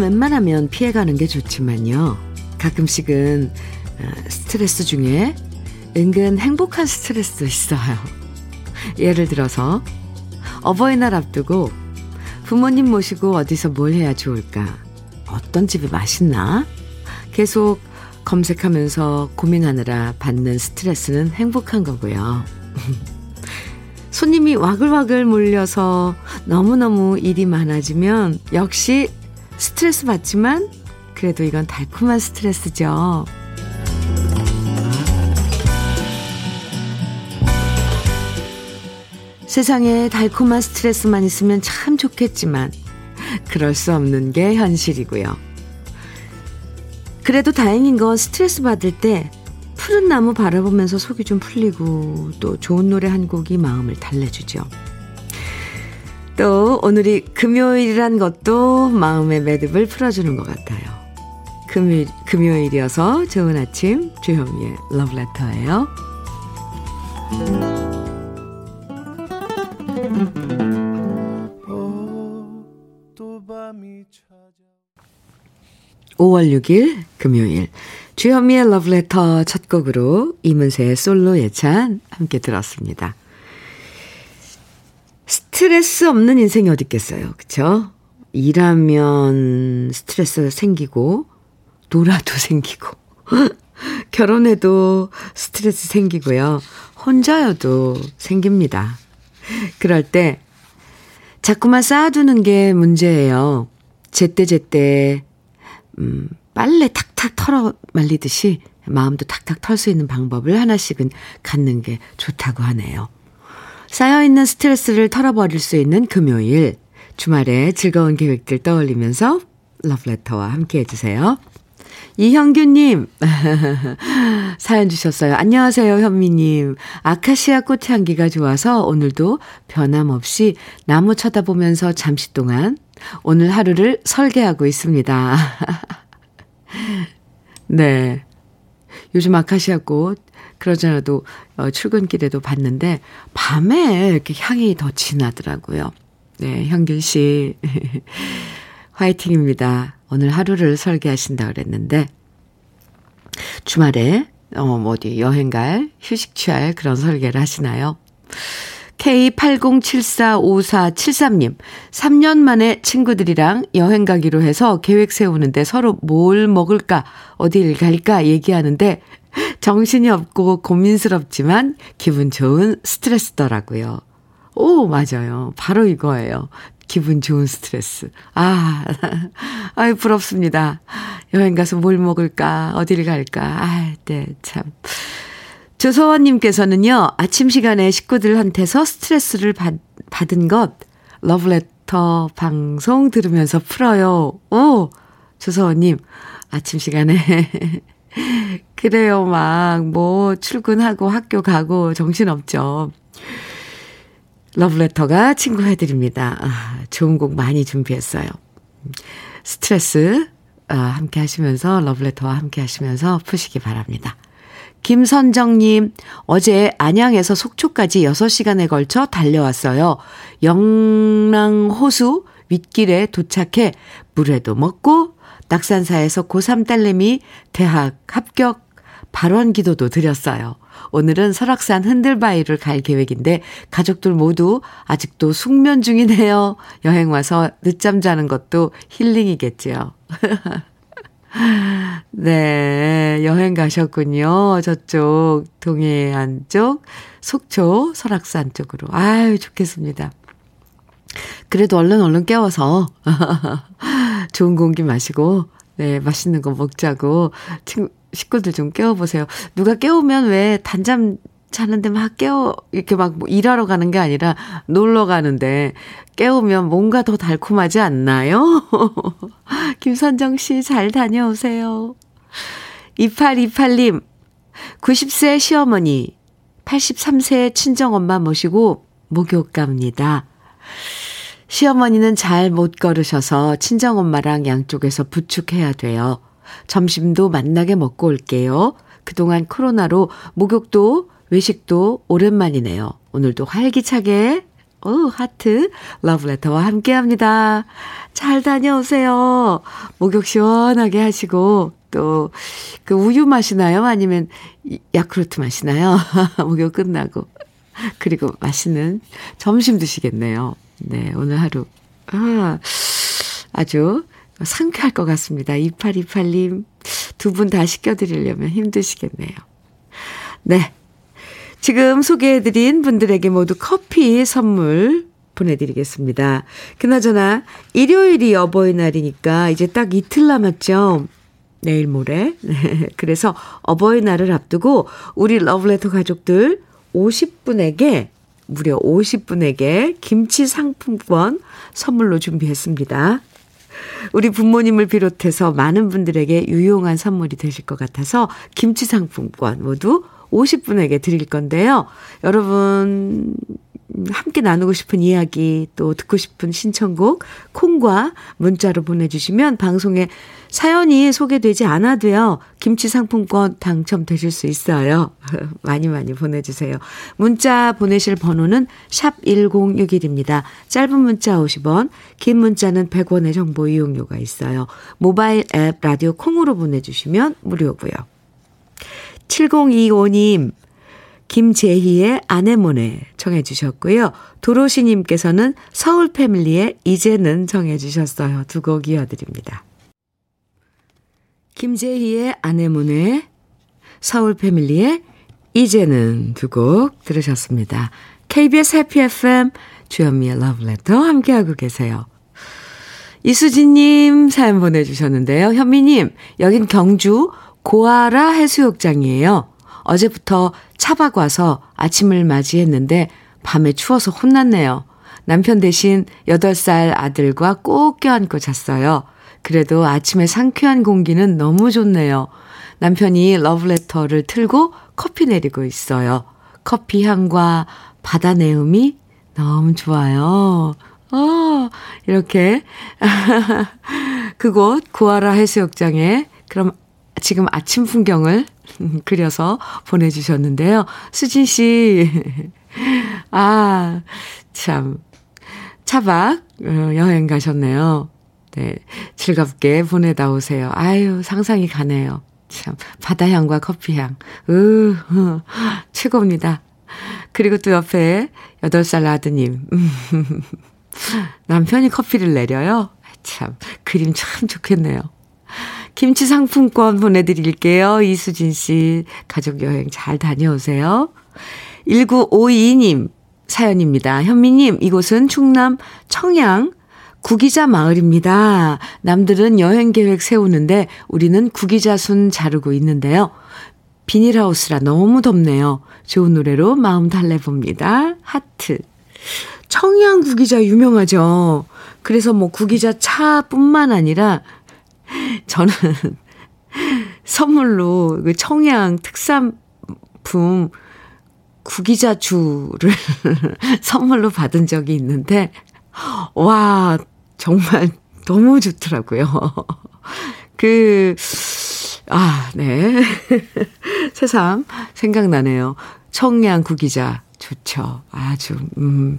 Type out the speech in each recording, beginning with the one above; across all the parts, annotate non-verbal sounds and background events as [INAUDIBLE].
웬만하면 피해가는 게 좋지만요. 가끔씩은 어, 스트레스 중에 은근 행복한 스트레스도 있어요. [LAUGHS] 예를 들어서 어버이날 앞두고 부모님 모시고 어디서 뭘 해야 좋을까? 어떤 집이 맛있나? 계속 검색하면서 고민하느라 받는 스트레스는 행복한 거고요. [LAUGHS] 손님이 와글와글 몰려서 너무너무 일이 많아지면 역시 스트레스 받지만 그래도 이건 달콤한 스트레스죠. 세상에 달콤한 스트레스만 있으면 참 좋겠지만 그럴 수 없는 게 현실이고요. 그래도 다행인 건 스트레스 받을 때 푸른 나무 바라보면서 속이 좀 풀리고 또 좋은 노래 한 곡이 마음을 달래주죠. 또 오늘이 금요일이란 것도 마음의 매듭을 풀어주는 것 같아요. 금요일, 금요일이어서 좋은 아침 주현미의 러브레터예요. 5월 6일 금요일 주현미의 러브레터 첫 곡으로 이문세의 솔로 예찬 함께 들었습니다. 스트레스 없는 인생이 어디 있겠어요. 그쵸? 일하면 스트레스 생기고 놀아도 [LAUGHS] 생기고 결혼해도 스트레스 생기고요. 혼자여도 생깁니다. 그럴 때 자꾸만 쌓아두는 게 문제예요. 제때제때 음, 빨래 탁탁 털어 말리듯이 마음도 탁탁 털 수 있는 방법을 하나씩은 갖는 게 좋다고 하네요. 쌓여있는 스트레스를 털어버릴 수 있는 금요일, 주말에 즐거운 계획들 떠올리면서 러브레터와 함께 해주세요. 이형규님, [LAUGHS] 사연 주셨어요. 안녕하세요, 현미님. 아카시아 꽃 향기가 좋아서 오늘도 변함없이 나무 쳐다보면서 잠시 동안 오늘 하루를 설계하고 있습니다. [LAUGHS] 네. 요즘 아카시아 꽃, 그러잖아도 어, 출근길에도 봤는데, 밤에 이렇게 향이 더 진하더라고요. 네, 현균 씨. [LAUGHS] 화이팅입니다. 오늘 하루를 설계하신다 그랬는데, 주말에, 어, 뭐 어디 여행 갈, 휴식 취할 그런 설계를 하시나요? K80745473님, 3년 만에 친구들이랑 여행 가기로 해서 계획 세우는데 서로 뭘 먹을까, 어딜 갈까 얘기하는데 정신이 없고 고민스럽지만 기분 좋은 스트레스더라고요. 오, 맞아요. 바로 이거예요. 기분 좋은 스트레스. 아, [LAUGHS] 아유, 부럽습니다. 여행 가서 뭘 먹을까, 어디를 갈까. 아, 네, 참. 조서원님께서는요, 아침 시간에 식구들한테서 스트레스를 받, 받은 것, 러브레터 방송 들으면서 풀어요. 오! 조서원님, 아침 시간에. [LAUGHS] 그래요, 막, 뭐, 출근하고 학교 가고 정신없죠. 러브레터가 친구 해드립니다. 아, 좋은 곡 많이 준비했어요. 스트레스, 아, 함께 하시면서, 러브레터와 함께 하시면서 푸시기 바랍니다. 김선정님, 어제 안양에서 속초까지 6시간에 걸쳐 달려왔어요. 영랑호수 윗길에 도착해 물회도 먹고 낙산사에서 고3 딸내미 대학 합격 발원 기도도 드렸어요. 오늘은 설악산 흔들바위를 갈 계획인데 가족들 모두 아직도 숙면 중이네요. 여행 와서 늦잠 자는 것도 힐링이겠지요. [LAUGHS] 네, 여행 가셨군요. 저쪽, 동해안 쪽, 속초, 설악산 쪽으로. 아유, 좋겠습니다. 그래도 얼른 얼른 깨워서, [LAUGHS] 좋은 공기 마시고, 네, 맛있는 거 먹자고, 식구들 좀 깨워보세요. 누가 깨우면 왜 단잠 자는데 막 깨워, 이렇게 막 뭐 일하러 가는 게 아니라 놀러 가는데 깨우면 뭔가 더 달콤하지 않나요? [LAUGHS] 김선정 씨 잘 다녀오세요. 2828님, 90세 시어머니, 83세 친정엄마 모시고 목욕 갑니다. 시어머니는 잘 못 걸으셔서 친정엄마랑 양쪽에서 부축해야 돼요. 점심도 만나게 먹고 올게요. 그동안 코로나로 목욕도 외식도 오랜만이네요. 오늘도 활기차게 오, 하트, 러브레터와 함께 합니다. 잘 다녀오세요. 목욕 시원하게 하시고, 또, 그 우유 마시나요? 아니면 야쿠르트 마시나요? [LAUGHS] 목욕 끝나고. 그리고 맛있는 점심 드시겠네요. 네, 오늘 하루. 아, 아주 상쾌할 것 같습니다. 2828님, 두 분 다 시켜드리려면 힘드시겠네요. 네. 지금 소개해드린 분들에게 모두 커피 선물 보내드리겠습니다. 그나저나, 일요일이 어버이날이니까 이제 딱 이틀 남았죠? 내일 모레. 네. [LAUGHS] 그래서 어버이날을 앞두고 우리 러브레터 가족들 50분에게 무려 50분에게 김치 상품권 선물로 준비했습니다. 우리 부모님을 비롯해서 많은 분들에게 유용한 선물이 되실 것 같아서 김치 상품권 모두 50분에게 드릴 건데요. 여러분 함께 나누고 싶은 이야기 또 듣고 싶은 신청곡 콩과 문자로 보내주시면 방송에 사연이 소개되지 않아도요. 김치 상품권 당첨되실 수 있어요. [LAUGHS] 많이 많이 보내주세요. 문자 보내실 번호는 샵 1061입니다. 짧은 문자 50원 긴 문자는 100원의 정보 이용료가 있어요. 모바일 앱 라디오 콩으로 보내주시면 무료고요. 7025님 김재희의 아내모네 청해 주셨고요. 도로시님께서는 서울 패밀리의 이제는 청해 주셨어요. 두 곡 이어드립니다. 김재희의 아내모네, 서울 패밀리의 이제는 두 곡 들으셨습니다. KBS 해피 FM 주현미의 러브레터 함께하고 계세요. 이수진님 사연 보내주셨는데요. 현미님, 여긴 경주 고아라 해수욕장이에요. 어제부터 차박 와서 아침을 맞이했는데 밤에 추워서 혼났네요. 남편 대신 8살 아들과 꼭 껴안고 잤어요. 그래도 아침에 상쾌한 공기는 너무 좋네요. 남편이 러브레터를 틀고 커피 내리고 있어요. 커피 향과 바다 내음이 너무 좋아요. 어, 이렇게. [LAUGHS] 그곳 구아라 해수욕장에 그럼 지금 아침 풍경을 [LAUGHS] 그려서 보내주셨는데요. 수진 씨, [LAUGHS] 아, 참, 차박 어, 여행 가셨네요. 네, 즐겁게 보내다 오세요. 아유, 상상이 가네요. 참, 바다향과 커피향. 으, 으, [LAUGHS] 최고입니다. 그리고 또 옆에 8살 아드님. 남편이 커피를 내려요? 참, 그림 참 좋겠네요. 김치 상품권 보내드릴게요. 이수진 씨, 가족여행 잘 다녀오세요. 1952님 사연입니다. 현미님, 이곳은 충남 청양 구기자 마을입니다. 남들은 여행 계획 세우는데 우리는 구기자 순 자르고 있는데요. 비닐하우스라 너무 덥네요. 좋은 노래로 마음 달래봅니다. 하트. 청양 구기자 유명하죠. 그래서 뭐 구기자 차뿐만 아니라 저는 [LAUGHS] 선물로 그 청양 특산품 구기자주를 [LAUGHS] 선물로 받은 적이 있는데, 와, 정말 너무 좋더라고요. [LAUGHS] 그, 아, 네. 새삼 생각나네요. 청양 구기자 좋죠. 아주, 음,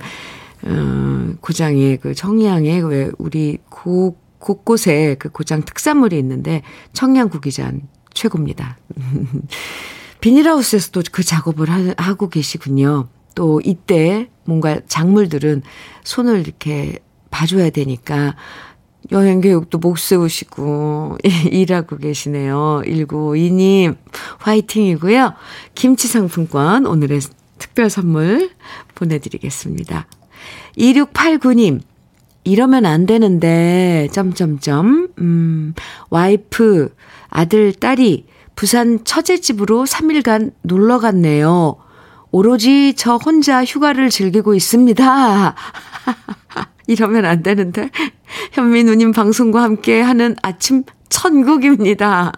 어, 고장의 그 청양의 왜 우리 고 곳곳에 그 고장 특산물이 있는데 청양고기잔 최고입니다. [LAUGHS] 비닐하우스에서도 그 작업을 하, 고 계시군요. 또 이때 뭔가 작물들은 손을 이렇게 봐줘야 되니까 여행 계획도 못 세우시고 [LAUGHS] 일하고 계시네요. 1952님 화이팅이고요. 김치 상품권 오늘의 특별 선물 보내드리겠습니다. 2689님 이러면 안 되는데, 점점점, 음, 와이프, 아들, 딸이 부산 처제집으로 3일간 놀러 갔네요. 오로지 저 혼자 휴가를 즐기고 있습니다. [LAUGHS] 이러면 안 되는데. 현미 누님 방송과 함께 하는 아침 천국입니다.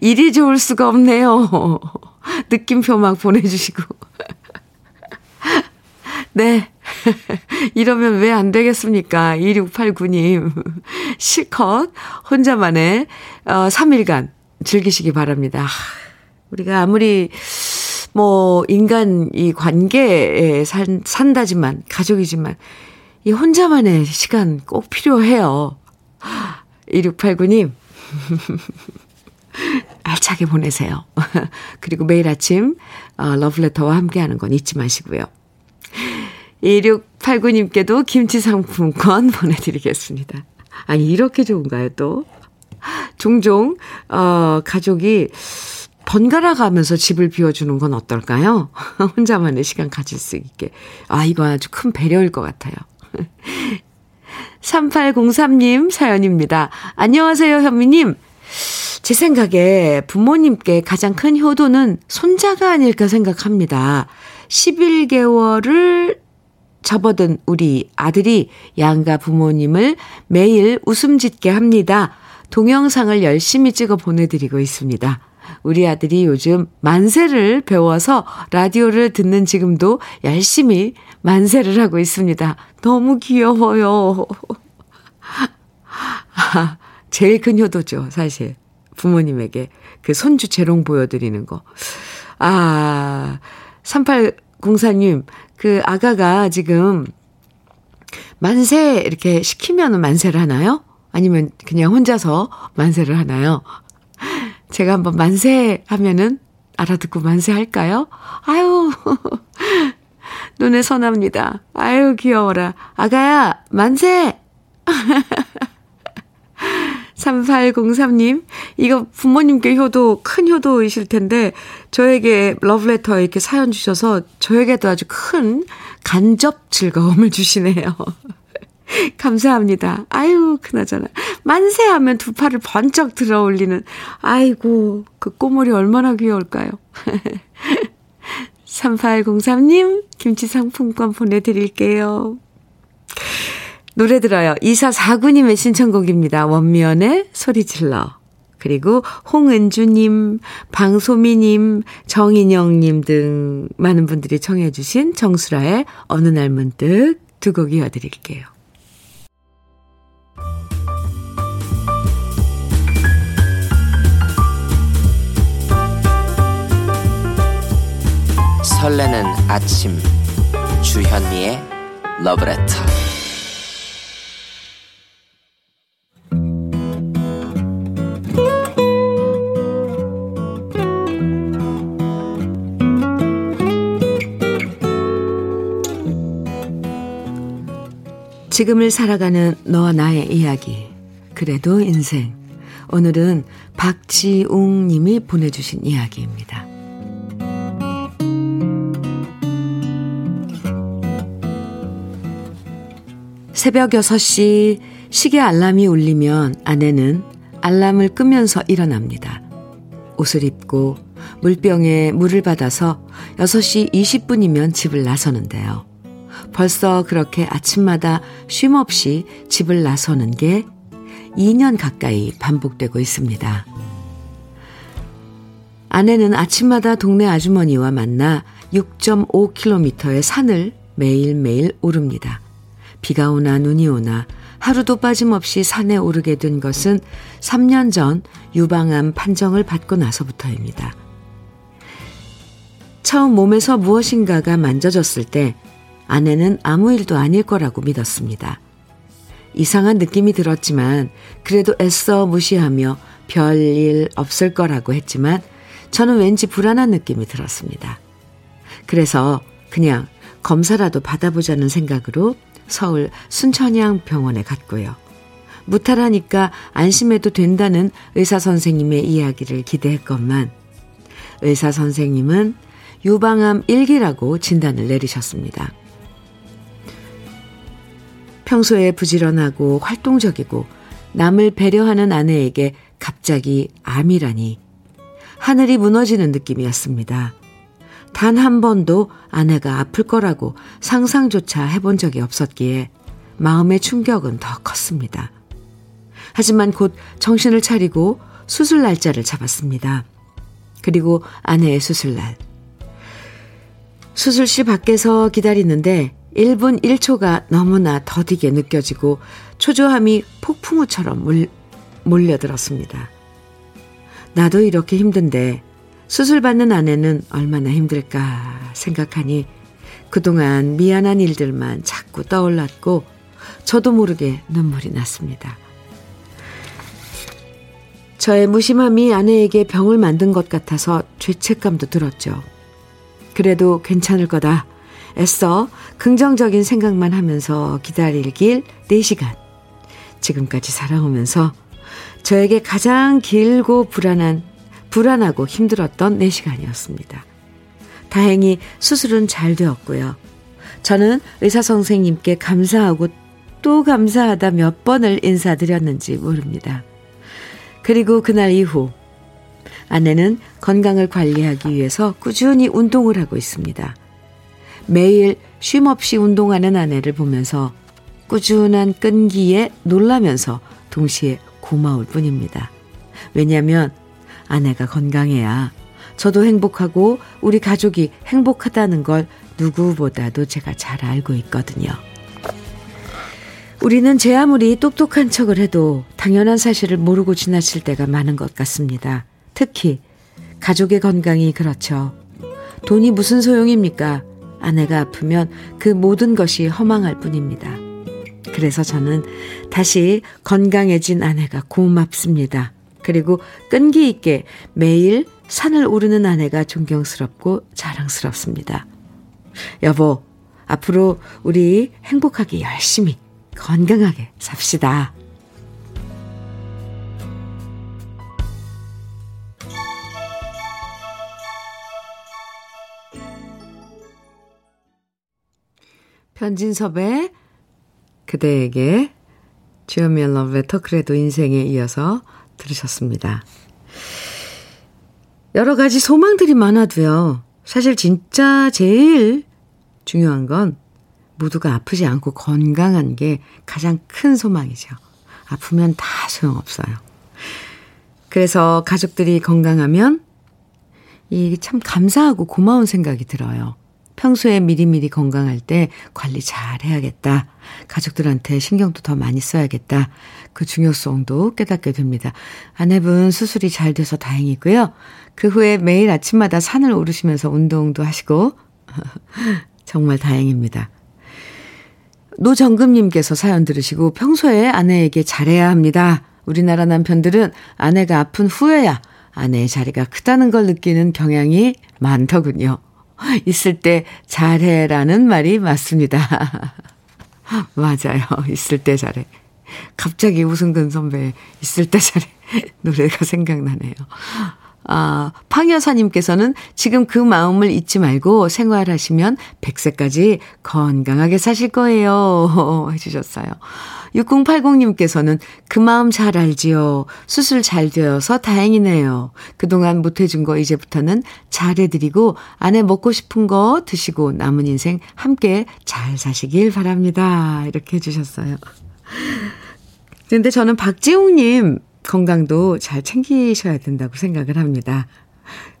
일이 좋을 수가 없네요. [LAUGHS] 느낌표 막 보내주시고. [LAUGHS] 네. [LAUGHS] 이러면 왜 안 되겠습니까? 2689님. [LAUGHS] 실컷 혼자만의 어, 3일간 즐기시기 바랍니다. 우리가 아무리 뭐, 인간 이 관계에 산, 산다지만, 가족이지만, 이 혼자만의 시간 꼭 필요해요. 2689님, [LAUGHS] 알차게 보내세요. 그리고 매일 아침, 어, 러브레터와 함께하는 건 잊지 마시고요. 2689님께도 김치 상품권 [LAUGHS] 보내드리겠습니다. 아니, 이렇게 좋은가요, 또? 종종, 어, 가족이 번갈아 가면서 집을 비워주는 건 어떨까요? [LAUGHS] 혼자만의 시간 가질 수 있게. 아, 이거 아주 큰 배려일 것 같아요. [LAUGHS] 3803님 사연입니다. 안녕하세요, 현미님. 제 생각에 부모님께 가장 큰 효도는 손자가 아닐까 생각합니다. 11개월을 접어든 우리 아들이 양가 부모님을 매일 웃음 짓게 합니다. 동영상을 열심히 찍어 보내드리고 있습니다. 우리 아들이 요즘 만세를 배워서 라디오를 듣는 지금도 열심히 만세를 하고 있습니다. 너무 귀여워요. [LAUGHS] 제일 큰 효도죠, 사실. 부모님에게 그 손주 재롱 보여드리는 거. 아, 3804님, 그 아가가 지금 만세 이렇게 시키면 만세를 하나요? 아니면 그냥 혼자서 만세를 하나요? 제가 한번 만세 하면은 알아듣고 만세 할까요? 아유, [LAUGHS] 눈에 선합니다. 아유, 귀여워라. 아가야, 만세! [LAUGHS] 3803님, 이거 부모님께 효도, 큰 효도이실 텐데, 저에게 러브레터에 이렇게 사연 주셔서 저에게도 아주 큰 간접 즐거움을 주시네요. [LAUGHS] 감사합니다. 아유, 그나저나. 만세 하면 두 팔을 번쩍 들어 올리는, 아이고, 그 꼬물이 얼마나 귀여울까요? [LAUGHS] 3803님, 김치 상품권 보내드릴게요. 노래 들어요. 2449님의 신청곡입니다. 원미연의 소리 질러. 그리고 홍은주님, 방소미님, 정인영님 등 많은 분들이 청해주신 정수라의 어느 날 문득 두 곡 이어드릴게요. 설레는 아침 주현미의 러브레터 지금을 살아가는 너와 나의 이야기 그래도 인생 오늘은 박지웅 님이 보내주신 이야기입니다. 새벽 6시 시계 알람이 울리면 아내는 알람을 끄면서 일어납니다. 옷을 입고 물병에 물을 받아서 6시 20분이면 집을 나서는데요. 벌써 그렇게 아침마다 쉼 없이 집을 나서는 게 2년 가까이 반복되고 있습니다. 아내는 아침마다 동네 아주머니와 만나 6.5km의 산을 매일매일 오릅니다. 비가 오나 눈이 오나 하루도 빠짐없이 산에 오르게 된 것은 3년 전 유방암 판정을 받고 나서부터입니다. 처음 몸에서 무엇인가가 만져졌을 때 아내는 아무 일도 아닐 거라고 믿었습니다. 이상한 느낌이 들었지만 그래도 애써 무시하며 별일 없을 거라고 했지만 저는 왠지 불안한 느낌이 들었습니다. 그래서 그냥 검사라도 받아보자는 생각으로 서울 순천향 병원에 갔고요. 무탈하니까 안심해도 된다는 의사 선생님의 이야기를 기대했건만 의사 선생님은 유방암 1기라고 진단을 내리셨습니다. 평소에 부지런하고 활동적이고 남을 배려하는 아내에게 갑자기 암이라니 하늘이 무너지는 느낌이었습니다. 단 한 번도 아내가 아플 거라고 상상조차 해본 적이 없었기에 마음의 충격은 더 컸습니다. 하지만 곧 정신을 차리고 수술 날짜를 잡았습니다. 그리고 아내의 수술날. 수술실 밖에서 기다리는데 1분 1초가 너무나 더디게 느껴지고 초조함이 폭풍우처럼 몰, 몰려들었습니다. 나도 이렇게 힘든데 수술받는 아내는 얼마나 힘들까 생각하니 그동안 미안한 일들만 자꾸 떠올랐고 저도 모르게 눈물이 났습니다. 저의 무심함이 아내에게 병을 만든 것 같아서 죄책감도 들었죠. 그래도 괜찮을 거다. 애써 긍정적인 생각만 하면서 기다릴 길 4시간. 지금까지 살아오면서 저에게 가장 길고 불안한, 불안하고 힘들었던 4시간이었습니다. 다행히 수술은 잘 되었고요. 저는 의사 선생님께 감사하고 또 감사하다 몇 번을 인사드렸는지 모릅니다. 그리고 그날 이후 아내는 건강을 관리하기 위해서 꾸준히 운동을 하고 있습니다. 매일 쉼 없이 운동하는 아내를 보면서 꾸준한 끈기에 놀라면서 동시에 고마울 뿐입니다. 왜냐하면 아내가 건강해야 저도 행복하고 우리 가족이 행복하다는 걸 누구보다도 제가 잘 알고 있거든요. 우리는 제 아무리 똑똑한 척을 해도 당연한 사실을 모르고 지나칠 때가 많은 것 같습니다. 특히 가족의 건강이 그렇죠. 돈이 무슨 소용입니까? 아내가 아프면 그 모든 것이 허망할 뿐입니다. 그래서 저는 다시 건강해진 아내가 고맙습니다. 그리고 끈기 있게 매일 산을 오르는 아내가 존경스럽고 자랑스럽습니다. 여보, 앞으로 우리 행복하게 열심히 건강하게 삽시다. 편진섭의 그대에게 주연미의 러브레터 그래도 인생에 이어서 들으셨습니다. 여러 가지 소망들이 많아도요. 사실 진짜 제일 중요한 건 모두가 아프지 않고 건강한 게 가장 큰 소망이죠. 아프면 다 소용없어요. 그래서 가족들이 건강하면 이 참 감사하고 고마운 생각이 들어요. 평소에 미리미리 건강할 때 관리 잘 해야겠다. 가족들한테 신경도 더 많이 써야겠다. 그 중요성도 깨닫게 됩니다. 아내분 수술이 잘 돼서 다행이고요. 그 후에 매일 아침마다 산을 오르시면서 운동도 하시고 [LAUGHS] 정말 다행입니다. 노정금님께서 사연 들으시고 평소에 아내에게 잘해야 합니다. 우리나라 남편들은 아내가 아픈 후에야 아내의 자리가 크다는 걸 느끼는 경향이 많더군요. 있을 때 잘해라는 말이 맞습니다. [LAUGHS] 맞아요. 있을 때 잘해. 갑자기 우승근 선배 있을 때 잘해 [LAUGHS] 노래가 생각나네요. 아, 팡여사님께서는 지금 그 마음을 잊지 말고 생활하시면 100세까지 건강하게 사실 거예요. [LAUGHS] 해주셨어요. 6080님께서는 그 마음 잘 알지요. 수술 잘 되어서 다행이네요. 그동안 못해준 거 이제부터는 잘해드리고 안에 먹고 싶은 거 드시고 남은 인생 함께 잘 사시길 바랍니다. 이렇게 해주셨어요. 근데 저는 박지웅님 건강도 잘 챙기셔야 된다고 생각을 합니다.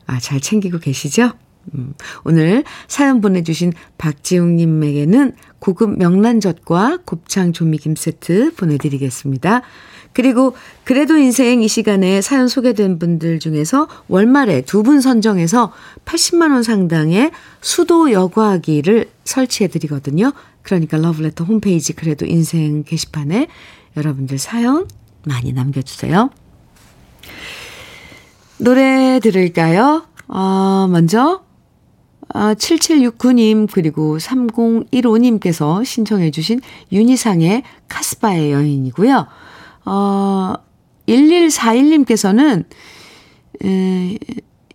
아, 잘 챙기고 계시죠? 음, 오늘 사연 보내주신 박지웅님에게는 고급 명란젓과 곱창 조미김 세트 보내드리겠습니다. 그리고 그래도 인생 이 시간에 사연 소개된 분들 중에서 월말에 두 분 선정해서 80만원 상당의 수도 여과기를 설치해드리거든요. 그러니까 러브레터 홈페이지 그래도 인생 게시판에 여러분들 사연 많이 남겨주세요. 노래 들을까요? 어, 먼저 아, 7769님 그리고 3015님께서 신청해 주신 윤희상의 카스바의 여인이고요. 어, 1141님께서는 에,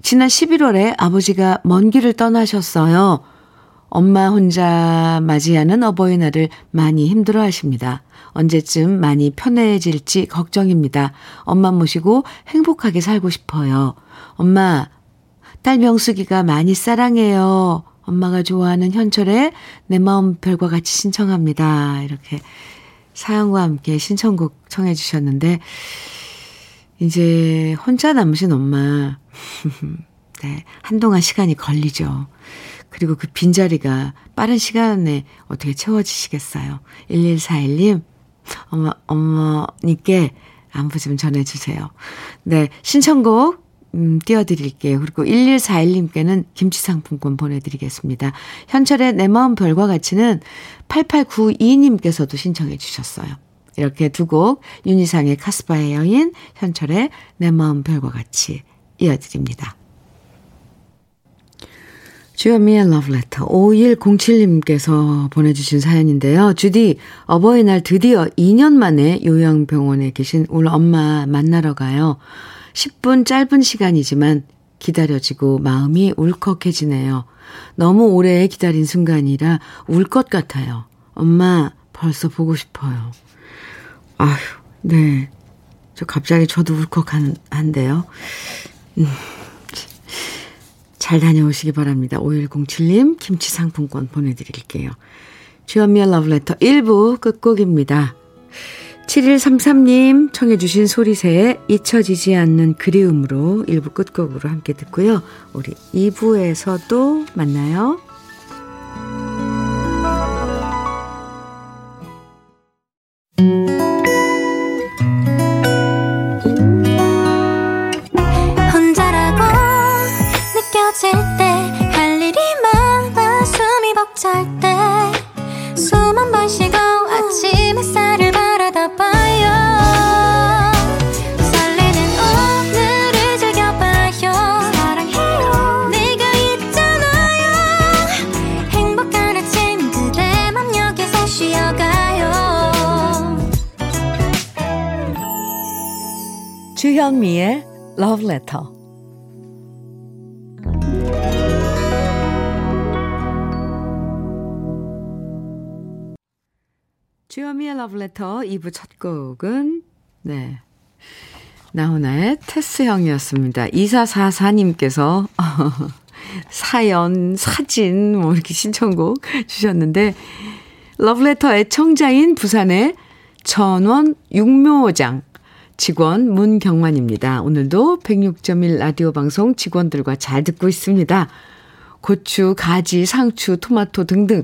지난 11월에 아버지가 먼 길을 떠나셨어요. 엄마 혼자 맞이하는 어버이날을 많이 힘들어 하십니다. 언제쯤 많이 편해질지 걱정입니다. 엄마 모시고 행복하게 살고 싶어요. 엄마, 딸 명숙이가 많이 사랑해요. 엄마가 좋아하는 현철의 내 마음 별과 같이 신청합니다. 이렇게 사연과 함께 신청곡 청해 주셨는데, 이제 혼자 남으신 엄마, [LAUGHS] 네, 한동안 시간이 걸리죠. 그리고 그 빈자리가 빠른 시간에 어떻게 채워지시겠어요. 1141님, 어머, 어머니께 안부 좀 전해주세요. 네, 신청곡 음, 띄워드릴게요. 그리고 1141님께는 김치 상품권 보내드리겠습니다. 현철의 내 마음 별과 같이는 8892님께서도 신청해 주셨어요. 이렇게 두 곡, 윤희상의 카스바의 여인, 현철의 내 마음 별과 같이 이어드립니다. 주현미의 러브레터 5107님께서 보내주신 사연인데요. 주디, 어버이날 드디어 2년 만에 요양병원에 계신 우리 엄마 만나러 가요. 10분 짧은 시간이지만 기다려지고 마음이 울컥해지네요. 너무 오래 기다린 순간이라 울 것 같아요. 엄마, 벌써 보고 싶어요. 아휴, 네. 저 갑자기 저도 울컥한데요. 음. 잘 다녀오시기 바랍니다. 5107님 김치 상품권 보내드릴게요. 주현미의 러브레터 1부 끝곡입니다. 7133님 청해 주신 소리새에 잊혀지지 않는 그리움으로 1부 끝곡으로 함께 듣고요. 우리 2부에서도 만나요. 주현미의 Love Letter 2부 첫 곡은 네 나훈아의 테스형이었습니다. 2444님께서 [LAUGHS] 사연, 사진 뭐 이렇게 신청곡 주셨는데 러브레터 애청자인 부산의 전원 육묘장 직원 문경만입니다. 오늘도 106.1 라디오 방송 직원들과 잘 듣고 있습니다. 고추, 가지, 상추, 토마토 등등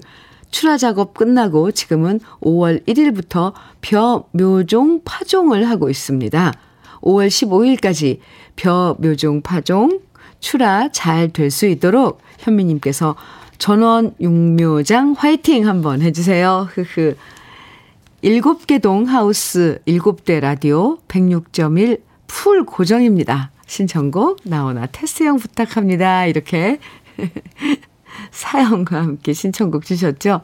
출하 작업 끝나고 지금은 5월 1일부터 벼 묘종 파종을 하고 있습니다. 5월 15일까지 벼 묘종 파종 출하 잘 될 수 있도록 현미님께서 전원 육묘장 화이팅 한번 해주세요. 흐흐. 7개 동 하우스 7대 라디오 106.1 full 고정입니다. 신청곡 나훈아 테스형 부탁합니다. 이렇게 [LAUGHS] 사연과 함께 신청곡 주셨죠.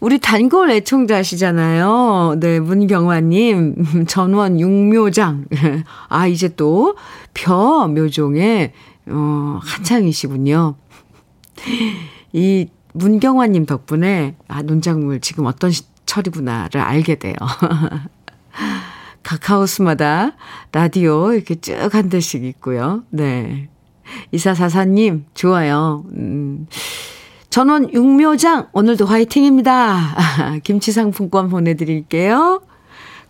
우리 단골 애청자시잖아요. 네, 문경화님, [LAUGHS] 전원 육묘장. [LAUGHS] 아, 이제 또, 벼 묘종의, 어, 한창이시군요. 이 문경화님 덕분에, 아, 논작물 지금 어떤 시, 철이구나를 알게 돼요. [LAUGHS] 카카오스마다 라디오 이렇게 쭉 한 대씩 있고요. 네. 이사사사님, 좋아요. 음. 전원 육묘장, 오늘도 화이팅입니다. [LAUGHS] 김치 상품권 보내드릴게요.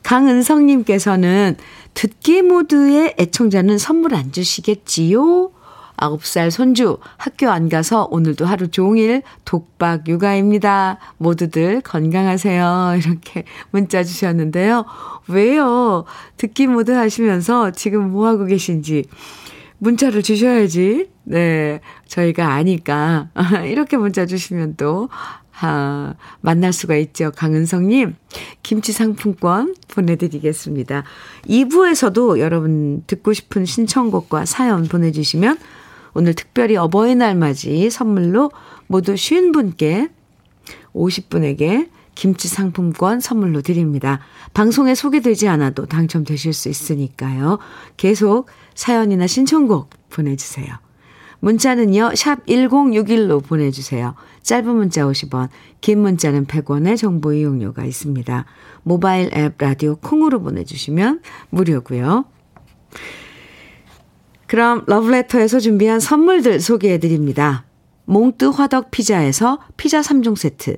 강은성님께서는 듣기 모드의 애청자는 선물 안 주시겠지요? 9살 손주 학교 안 가서 오늘도 하루 종일 독박 육아입니다. 모두들 건강하세요. [LAUGHS] 이렇게 문자 주셨는데요. 왜요? 듣기 모드 하시면서 지금 뭐 하고 계신지 문자를 주셔야지. 네. 저희가 아니까. [LAUGHS] 이렇게 문자 주시면 또, 아, 만날 수가 있죠. 강은성님, 김치 상품권 보내드리겠습니다. 2부에서도 여러분 듣고 싶은 신청곡과 사연 보내주시면 오늘 특별히 어버이날 맞이 선물로 모두 50분께 50분에게 김치 상품권 선물로 드립니다. 방송에 소개되지 않아도 당첨되실 수 있으니까요. 계속 사연이나 신청곡 보내주세요. 문자는요, 샵 1061로 보내주세요. 짧은 문자 50원, 긴 문자는 100원의 정보 이용료가 있습니다. 모바일 앱 라디오 콩으로 보내주시면 무료고요. 그럼 러브레터에서 준비한 선물들 소개해 드립니다. 몽뜨 화덕 피자에서 피자 3종 세트,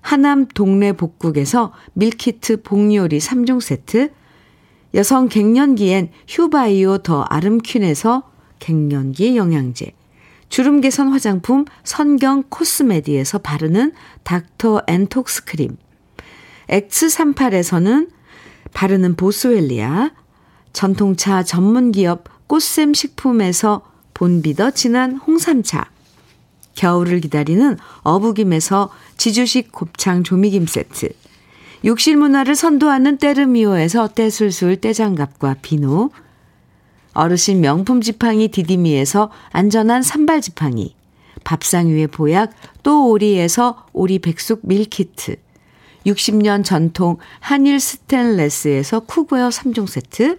하남 동네 복국에서 밀키트 복요리 3종 세트, 여성 갱년기엔 휴바이오 더 아름퀸에서 갱년기 영양제, 주름 개선 화장품 선경 코스메디에서 바르는 닥터 엔톡스 크림, X38에서는 바르는 보스웰리아, 전통차 전문 기업 꽃샘 식품에서 본비더 진한 홍삼차, 겨울을 기다리는 어부김에서 지주식 곱창 조미김 세트, 욕실 문화를 선도하는 때르미오에서 떼술술 떼장갑과 비누, 어르신 명품 지팡이 디디미에서 안전한 산발 지팡이, 밥상 위의 보약 또 오리에서 오리 백숙 밀키트, 60년 전통 한일 스텐레스에서 쿠고어 3종 세트,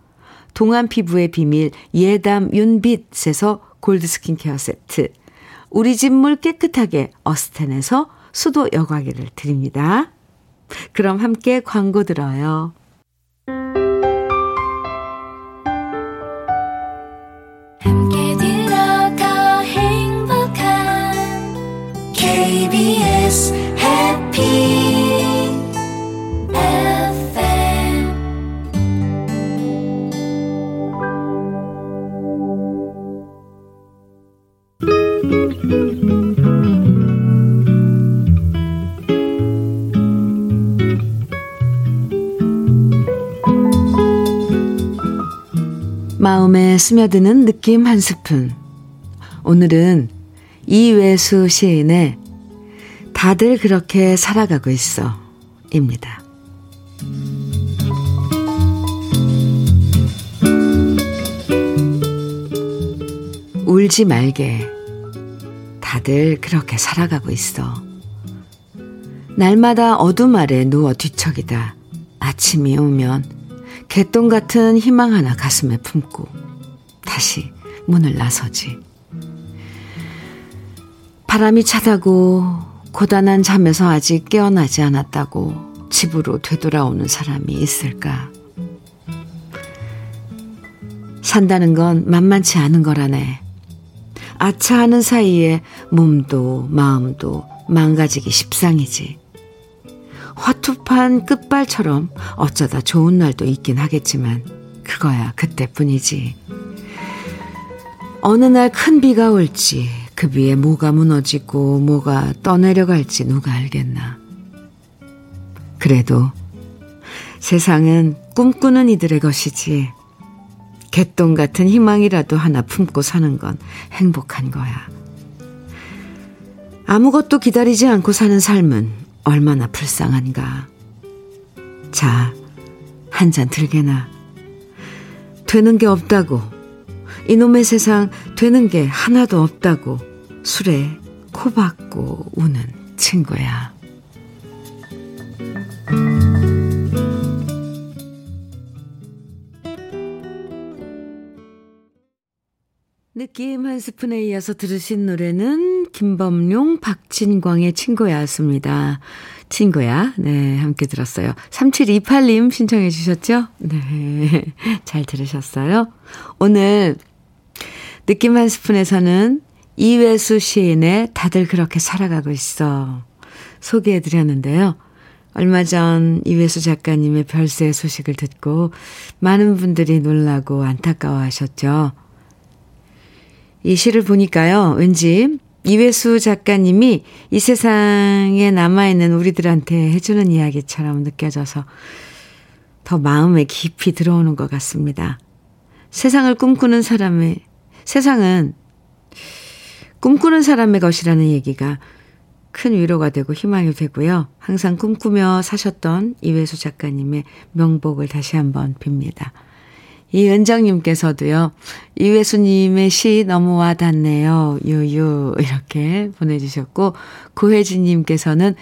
동안 피부의 비밀 예담 윤빛에서 골드 스킨케어 세트, 우리 집 물 깨끗하게 어스텐에서 수도 여과기를 드립니다. 그럼 함께 광고 들어요. KBS 마음에 스며드는 느낌 한 스푼. 오늘은 이외수 시인의 다들 그렇게 살아가고 있어. 입니다. 울지 말게. 다들 그렇게 살아가고 있어. 날마다 어둠 아래 누워 뒤척이다. 아침이 오면 개똥 같은 희망 하나 가슴에 품고 다시 문을 나서지. 바람이 차다고 고단한 잠에서 아직 깨어나지 않았다고 집으로 되돌아오는 사람이 있을까? 산다는 건 만만치 않은 거라네. 아차하는 사이에 몸도 마음도 망가지기 십상이지. 화투판 끝발처럼 어쩌다 좋은 날도 있긴 하겠지만 그거야 그때뿐이지. 어느 날 큰 비가 올지 그 비에 뭐가 무너지고 뭐가 떠내려갈지 누가 알겠나. 그래도 세상은 꿈꾸는 이들의 것이지. 개똥 같은 희망이라도 하나 품고 사는 건 행복한 거야. 아무것도 기다리지 않고 사는 삶은 얼마나 불쌍한가. 자, 한 잔 들게나. 되는 게 없다고. 이놈의 세상 되는 게 하나도 없다고. 술에 코 박고 우는 친구야. 느낌 한 스푼에 이어서 들으신 노래는 김범용, 박진광의 친구야였습니다. 친구야. 네, 함께 들었어요. 3728님 신청해 주셨죠? 네. [LAUGHS] 잘 들으셨어요? 오늘 느낌 한 스푼에서는 이회수 시인의 다들 그렇게 살아가고 있어. 소개해 드렸는데요. 얼마 전 이회수 작가님의 별세 소식을 듣고 많은 분들이 놀라고 안타까워 하셨죠. 이 시를 보니까요, 왠지 이회수 작가님이 이 세상에 남아있는 우리들한테 해주는 이야기처럼 느껴져서 더 마음에 깊이 들어오는 것 같습니다. 세상을 꿈꾸는 사람의, 세상은 꿈꾸는 사람의 것이라는 얘기가 큰 위로가 되고 희망이 되고요. 항상 꿈꾸며 사셨던 이회수 작가님의 명복을 다시 한번 빕니다. 이은정님께서도요, 이회수님의 시 너무 와 닿네요. 유유. 이렇게 보내주셨고, 고혜진님께서는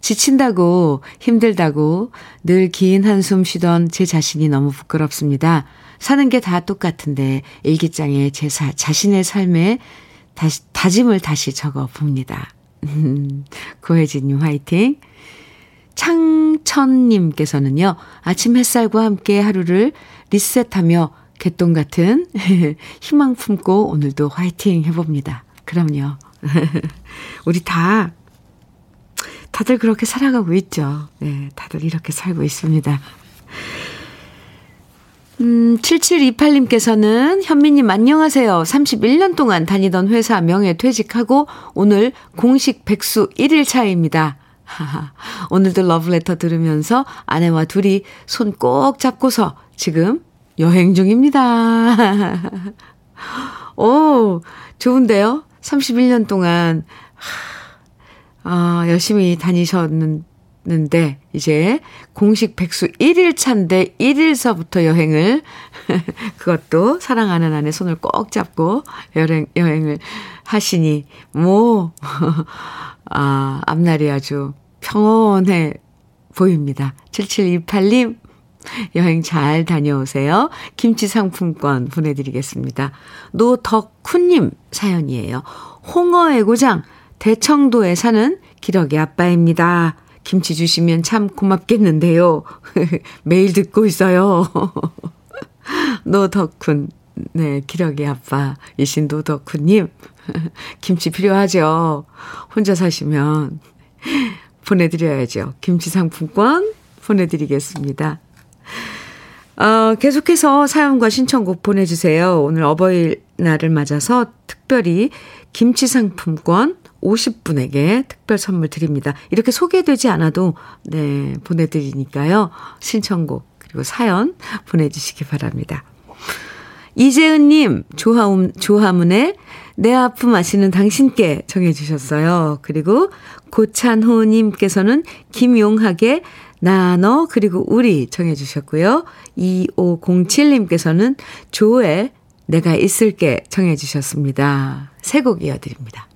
지친다고, 힘들다고, 늘 긴 한숨 쉬던 제 자신이 너무 부끄럽습니다. 사는 게 다 똑같은데, 일기장에 제 사, 자신의 삶에 다시, 다짐을 다시 적어 봅니다. 고혜진님 [LAUGHS] 화이팅. 창천님께서는요, 아침 햇살과 함께 하루를 리셋하며 개똥 같은 [LAUGHS] 희망 품고 오늘도 화이팅 해봅니다. 그럼요. [LAUGHS] 우리 다, 다들 그렇게 살아가고 있죠. 네, 다들 이렇게 살고 있습니다. 음, 7728님께서는 현미님 안녕하세요. 31년 동안 다니던 회사 명예 퇴직하고 오늘 공식 백수 1일 차입니다. 오늘도 러브레터 들으면서 아내와 둘이 손 꼭 잡고서 지금 여행 중입니다. [LAUGHS] 오, 좋은데요? 31년 동안, 아, 열심히 다니셨는데, 이제 공식 백수 1일 차인데 1일서부터 여행을, [LAUGHS] 그것도 사랑하는 아내 손을 꼭 잡고 여행, 여행을 하시니, 뭐, 아, 앞날이 아주 평온해 보입니다. 7728님, 여행 잘 다녀오세요. 김치 상품권 보내드리겠습니다. 노덕훈님 사연이에요. 홍어의 고장, 대청도에 사는 기러기 아빠입니다. 김치 주시면 참 고맙겠는데요. [LAUGHS] 매일 듣고 있어요. [LAUGHS] 노덕훈, 네, 기러기 아빠이신 노덕훈님. [LAUGHS] 김치 필요하죠. 혼자 사시면 보내드려야죠. 김치 상품권 보내드리겠습니다. 어, 계속해서 사연과 신청곡 보내주세요. 오늘 어버이날을 맞아서 특별히 김치 상품권 50분에게 특별 선물 드립니다. 이렇게 소개되지 않아도, 네, 보내드리니까요. 신청곡, 그리고 사연 보내주시기 바랍니다. 이재은님, 조하문, 조하문의 내 아픔 아시는 당신께 정해주셨어요. 그리고 고찬호님께서는 김용학의 나, 너, 그리고 우리 정해주셨고요. 2507님께서는 조의 내가 있을게 정해주셨습니다. 세 곡 이어드립니다.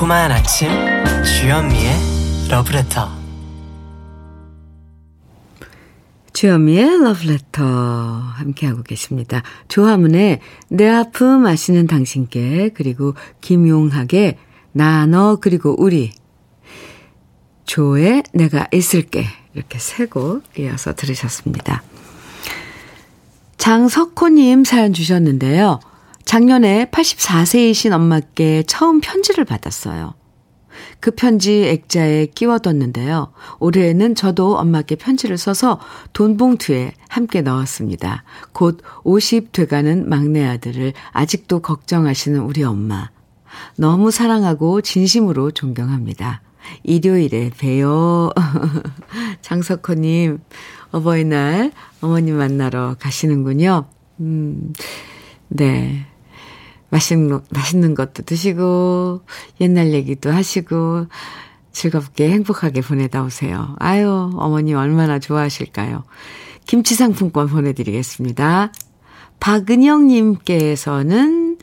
달콤한 아침 주현미의 러브레터 주현미의 러브레터 함께하고 계십니다. 조화문의 내 아픔 아시는 당신께 그리고 김용학의 나 너 그리고 우리 조의 내가 있을게 이렇게 세 곡 이어서 들으셨습니다. 장석호님 사연 주셨는데요. 작년에 84세이신 엄마께 처음 편지를 받았어요. 그 편지 액자에 끼워뒀는데요. 올해에는 저도 엄마께 편지를 써서 돈봉투에 함께 넣었습니다. 곧 50 돼가는 막내 아들을 아직도 걱정하시는 우리 엄마. 너무 사랑하고 진심으로 존경합니다. 일요일에 봬요. [LAUGHS] 장석호님, 어버이날 어머님 만나러 가시는군요. 음, 네. 맛있는, 맛있는 것도 드시고, 옛날 얘기도 하시고, 즐겁게 행복하게 보내다 오세요. 아유, 어머니 얼마나 좋아하실까요? 김치 상품권 보내드리겠습니다. 박은영님께서는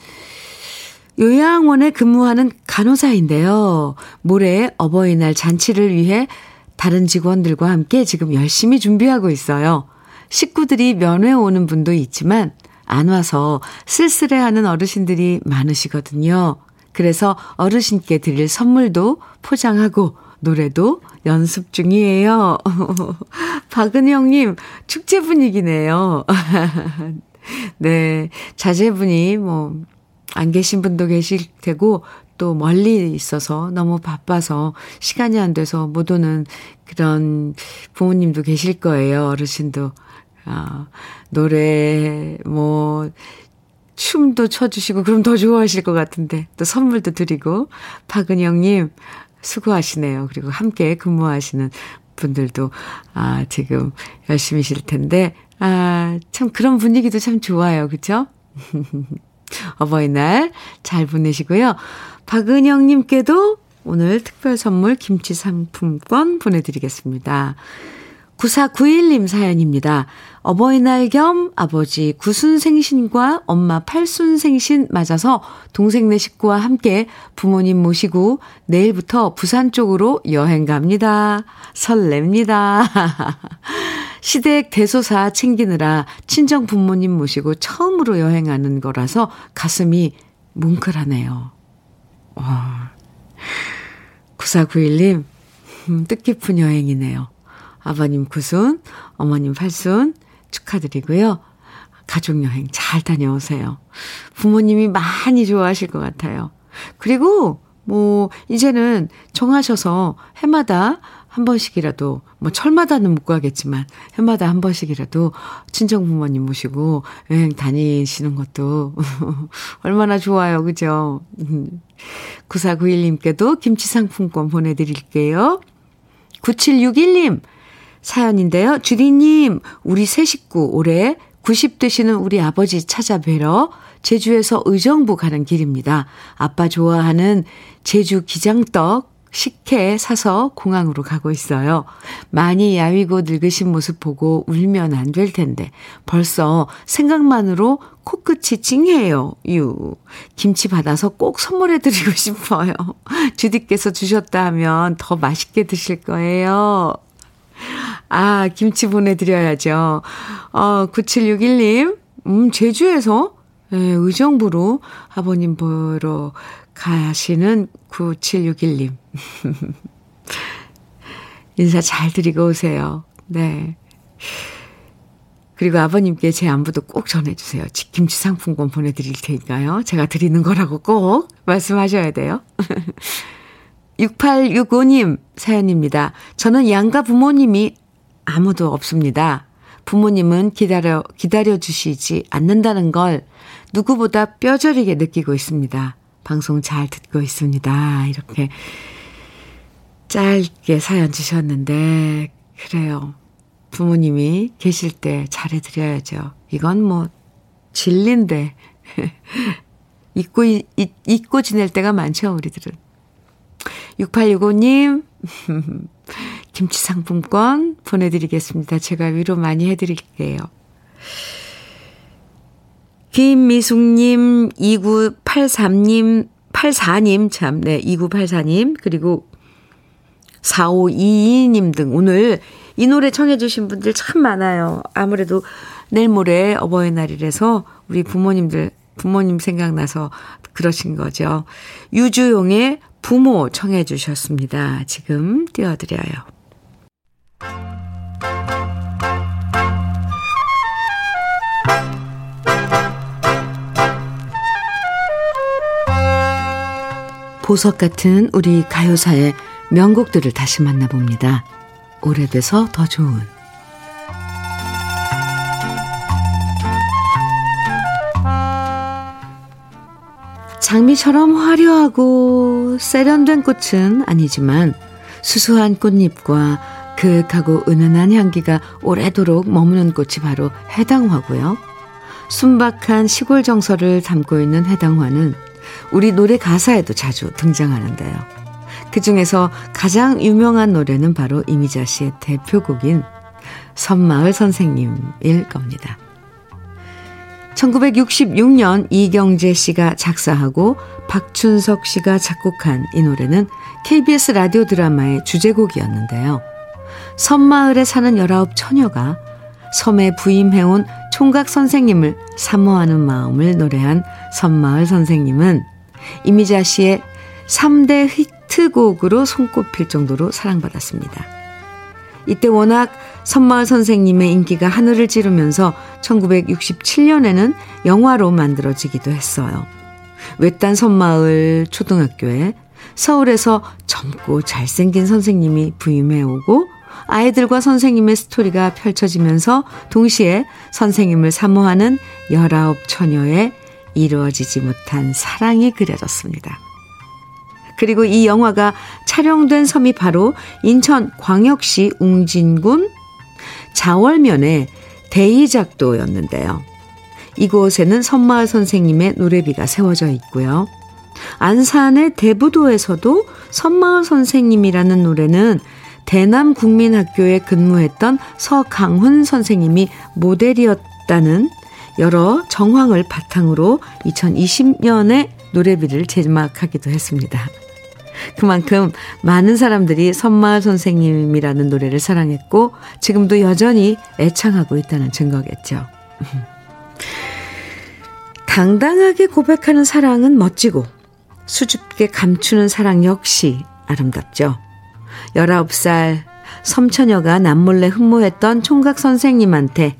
요양원에 근무하는 간호사인데요. 모레 어버이날 잔치를 위해 다른 직원들과 함께 지금 열심히 준비하고 있어요. 식구들이 면회 오는 분도 있지만 안 와서 쓸쓸해하는 어르신들이 많으시거든요. 그래서 어르신께 드릴 선물도 포장하고 노래도 연습 중이에요. [LAUGHS] 박은영님, 축제 분위기네요. [LAUGHS] 네, 자제분이 뭐, 안 계신 분도 계실 테고, 또 멀리 있어서 너무 바빠서 시간이 안 돼서 못 오는 그런 부모님도 계실 거예요, 어르신도. 아, 노래, 뭐, 춤도 춰주시고, 그럼 더 좋아하실 것 같은데, 또 선물도 드리고, 박은영님, 수고하시네요. 그리고 함께 근무하시는 분들도, 아, 지금 열심히 실 텐데, 아, 참 그런 분위기도 참 좋아요. 그죠? [LAUGHS] 어버이날 잘 보내시고요. 박은영님께도 오늘 특별 선물 김치 상품권 보내드리겠습니다. 9491님 사연입니다. 어버이날 겸 아버지 구순생신과 엄마 팔순생신 맞아서 동생네 식구와 함께 부모님 모시고 내일부터 부산 쪽으로 여행 갑니다. 설렙니다. [LAUGHS] 시댁 대소사 챙기느라 친정 부모님 모시고 처음으로 여행하는 거라서 가슴이 뭉클하네요. 와. 9491님, 음, 뜻깊은 여행이네요. 아버님 구순, 어머님 팔순 축하드리고요. 가족여행 잘 다녀오세요. 부모님이 많이 좋아하실 것 같아요. 그리고 뭐, 이제는 정하셔서 해마다 한 번씩이라도, 뭐, 철마다는 못 가겠지만, 해마다 한 번씩이라도 친정 부모님 모시고 여행 다니시는 것도 [LAUGHS] 얼마나 좋아요. 그죠? 9491님께도 김치 상품권 보내 드릴게요. 9761님, 사연인데요. 주디님, 우리 새 식구 올해 90 되시는 우리 아버지 찾아뵈러 제주에서 의정부 가는 길입니다. 아빠 좋아하는 제주 기장떡 식혜 사서 공항으로 가고 있어요. 많이 야위고 늙으신 모습 보고 울면 안 될 텐데 벌써 생각만으로 코끝이 찡해요. 유. 김치 받아서 꼭 선물해 드리고 [LAUGHS] 싶어요. 주디께서 주셨다 하면 더 맛있게 드실 거예요. 아, 김치 보내드려야죠. 어, 9761님, 음, 제주에서, 예, 의정부로 아버님 보러 가시는 9761님. [LAUGHS] 인사 잘 드리고 오세요. 네. 그리고 아버님께 제 안부도 꼭 전해주세요. 김치 상품권 보내드릴 테니까요. 제가 드리는 거라고 꼭 말씀하셔야 돼요. [LAUGHS] 6865님 사연입니다. 저는 양가 부모님이 아무도 없습니다. 부모님은 기다려, 기다려주시지 않는다는 걸 누구보다 뼈저리게 느끼고 있습니다. 방송 잘 듣고 있습니다. 이렇게 짧게 사연 주셨는데, 그래요. 부모님이 계실 때 잘해드려야죠. 이건 뭐, 진리인데. [LAUGHS] 잊고, 잊, 잊고 지낼 때가 많죠, 우리들은. 6865님, [LAUGHS] 김치 상품권 보내드리겠습니다. 제가 위로 많이 해드릴게요. 김미숙님, 2983님, 84님, 참, 네, 2984님, 그리고 4522님 등 오늘 이 노래 청해주신 분들 참 많아요. 아무래도 내일 모레 어버이날이라서 우리 부모님들, 부모님 생각나서 그러신 거죠. 유주용의 부모 청해 주셨습니다. 지금 띄워드려요. 보석 같은 우리 가요사의 명곡들을 다시 만나봅니다. 오래돼서 더 좋은 장미처럼 화려하고 세련된 꽃은 아니지만 수수한 꽃잎과 그윽하고 은은한 향기가 오래도록 머무는 꽃이 바로 해당화고요. 순박한 시골 정서를 담고 있는 해당화는 우리 노래 가사에도 자주 등장하는데요. 그 중에서 가장 유명한 노래는 바로 이미자 씨의 대표곡인 선마을 선생님일 겁니다. 1966년 이경재 씨가 작사하고 박춘석 씨가 작곡한 이 노래는 KBS 라디오 드라마의 주제곡이었는데요. 섬마을에 사는 열아홉 처녀가 섬에 부임해온 총각 선생님을 사모하는 마음을 노래한 섬마을 선생님은 이미자 씨의 3대 히트곡으로 손꼽힐 정도로 사랑받았습니다. 이때 워낙 선마을 선생님의 인기가 하늘을 찌르면서 1967년에는 영화로 만들어지기도 했어요. 외딴 선마을 초등학교에 서울에서 젊고 잘생긴 선생님이 부임해 오고 아이들과 선생님의 스토리가 펼쳐지면서 동시에 선생님을 사모하는 19 처녀의 이루어지지 못한 사랑이 그려졌습니다. 그리고 이 영화가 촬영된 섬이 바로 인천 광역시 웅진군 자월면의 대이작도였는데요. 이곳에는 선마을 선생님의 노래비가 세워져 있고요. 안산의 대부도에서도 선마을 선생님이라는 노래는 대남국민학교에 근무했던 서강훈 선생님이 모델이었다는 여러 정황을 바탕으로 2020년에 노래비를 제작하기도 했습니다. 그만큼 많은 사람들이 선마을 선생님이라는 노래를 사랑했고 지금도 여전히 애창하고 있다는 증거겠죠. [LAUGHS] 당당하게 고백하는 사랑은 멋지고 수줍게 감추는 사랑 역시 아름답죠. 19살 섬처녀가 남몰래 흠모했던 총각 선생님한테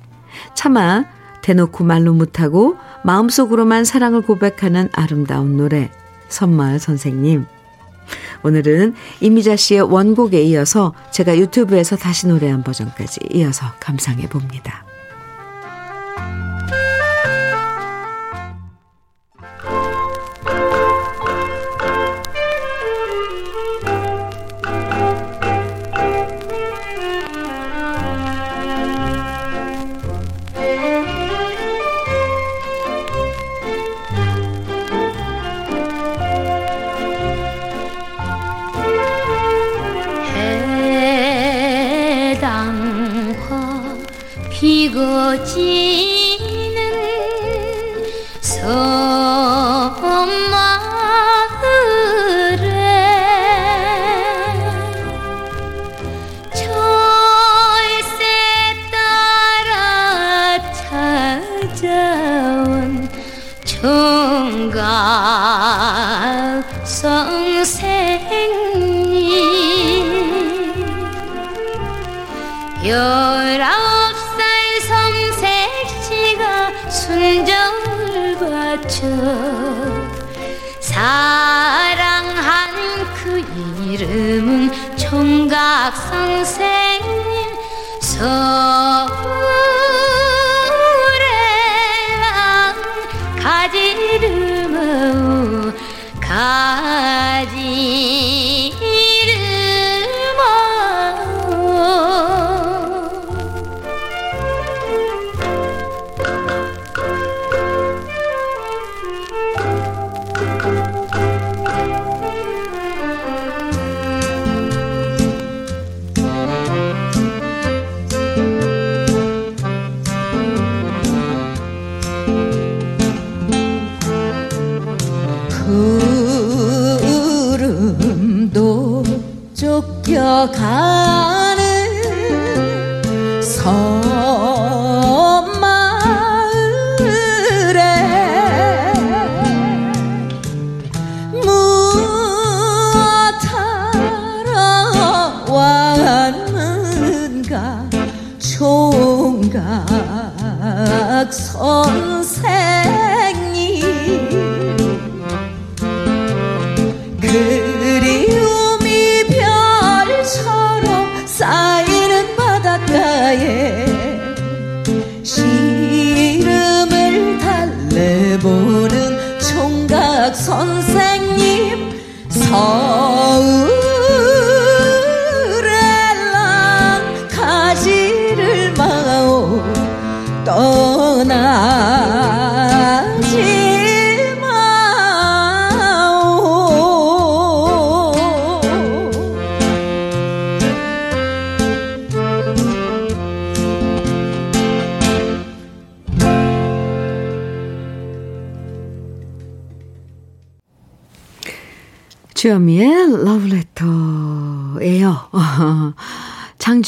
차마 대놓고 말로 못하고 마음속으로만 사랑을 고백하는 아름다운 노래 선마을 선생님 오늘은 이미자 씨의 원곡에 이어서 제가 유튜브에서 다시 노래한 버전까지 이어서 감상해 봅니다. Sáng! 주현미의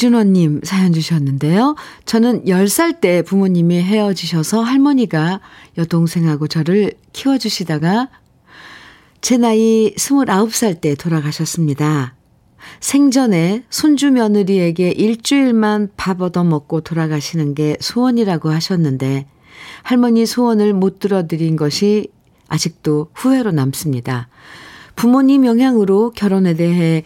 장준원님 사연 주셨는데요. 저는 10살 때 부모님이 헤어지셔서 할머니가 여동생하고 저를 키워주시다가 제 나이 29살 때 돌아가셨습니다. 생전에 손주 며느리에게 일주일만 밥 얻어먹고 돌아가시는 게 소원이라고 하셨는데 할머니 소원을 못 들어드린 것이 아직도 후회로 남습니다. 부모님 영향으로 결혼에 대해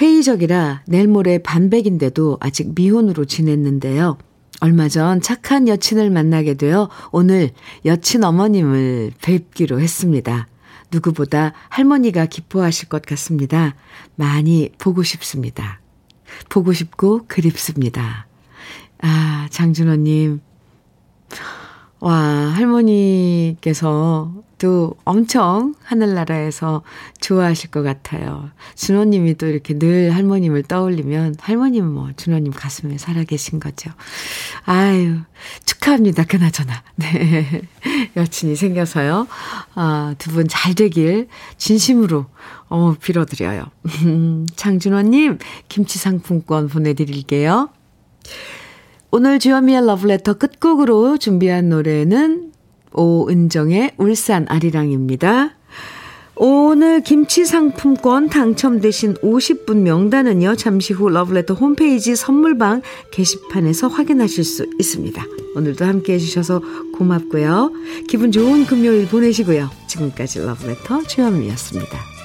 회의적이라 내일 모레 반백인데도 아직 미혼으로 지냈는데요. 얼마 전 착한 여친을 만나게 되어 오늘 여친 어머님을 뵙기로 했습니다. 누구보다 할머니가 기뻐하실 것 같습니다. 많이 보고 싶습니다. 보고 싶고 그립습니다. 아, 장준호님. 와, 할머니께서 또 엄청 하늘나라에서 좋아하실 것 같아요. 준호님이 또 이렇게 늘 할머님을 떠올리면 할머님은 뭐 준호님 가슴에 살아계신 거죠. 아유, 축하합니다. 그나저나. [LAUGHS] 네. 여친이 생겨서요. 아, 두 분 잘 되길 진심으로 어, 빌어드려요. [LAUGHS] 장준호님, 김치 상품권 보내드릴게요. 오늘 주현미의 러브레터 끝곡으로 준비한 노래는 오은정의 울산 아리랑입니다. 오늘 김치 상품권 당첨되신 50분 명단은요, 잠시 후 러브레터 홈페이지 선물방 게시판에서 확인하실 수 있습니다. 오늘도 함께 해주셔서 고맙고요. 기분 좋은 금요일 보내시고요. 지금까지 러브레터 주현미였습니다.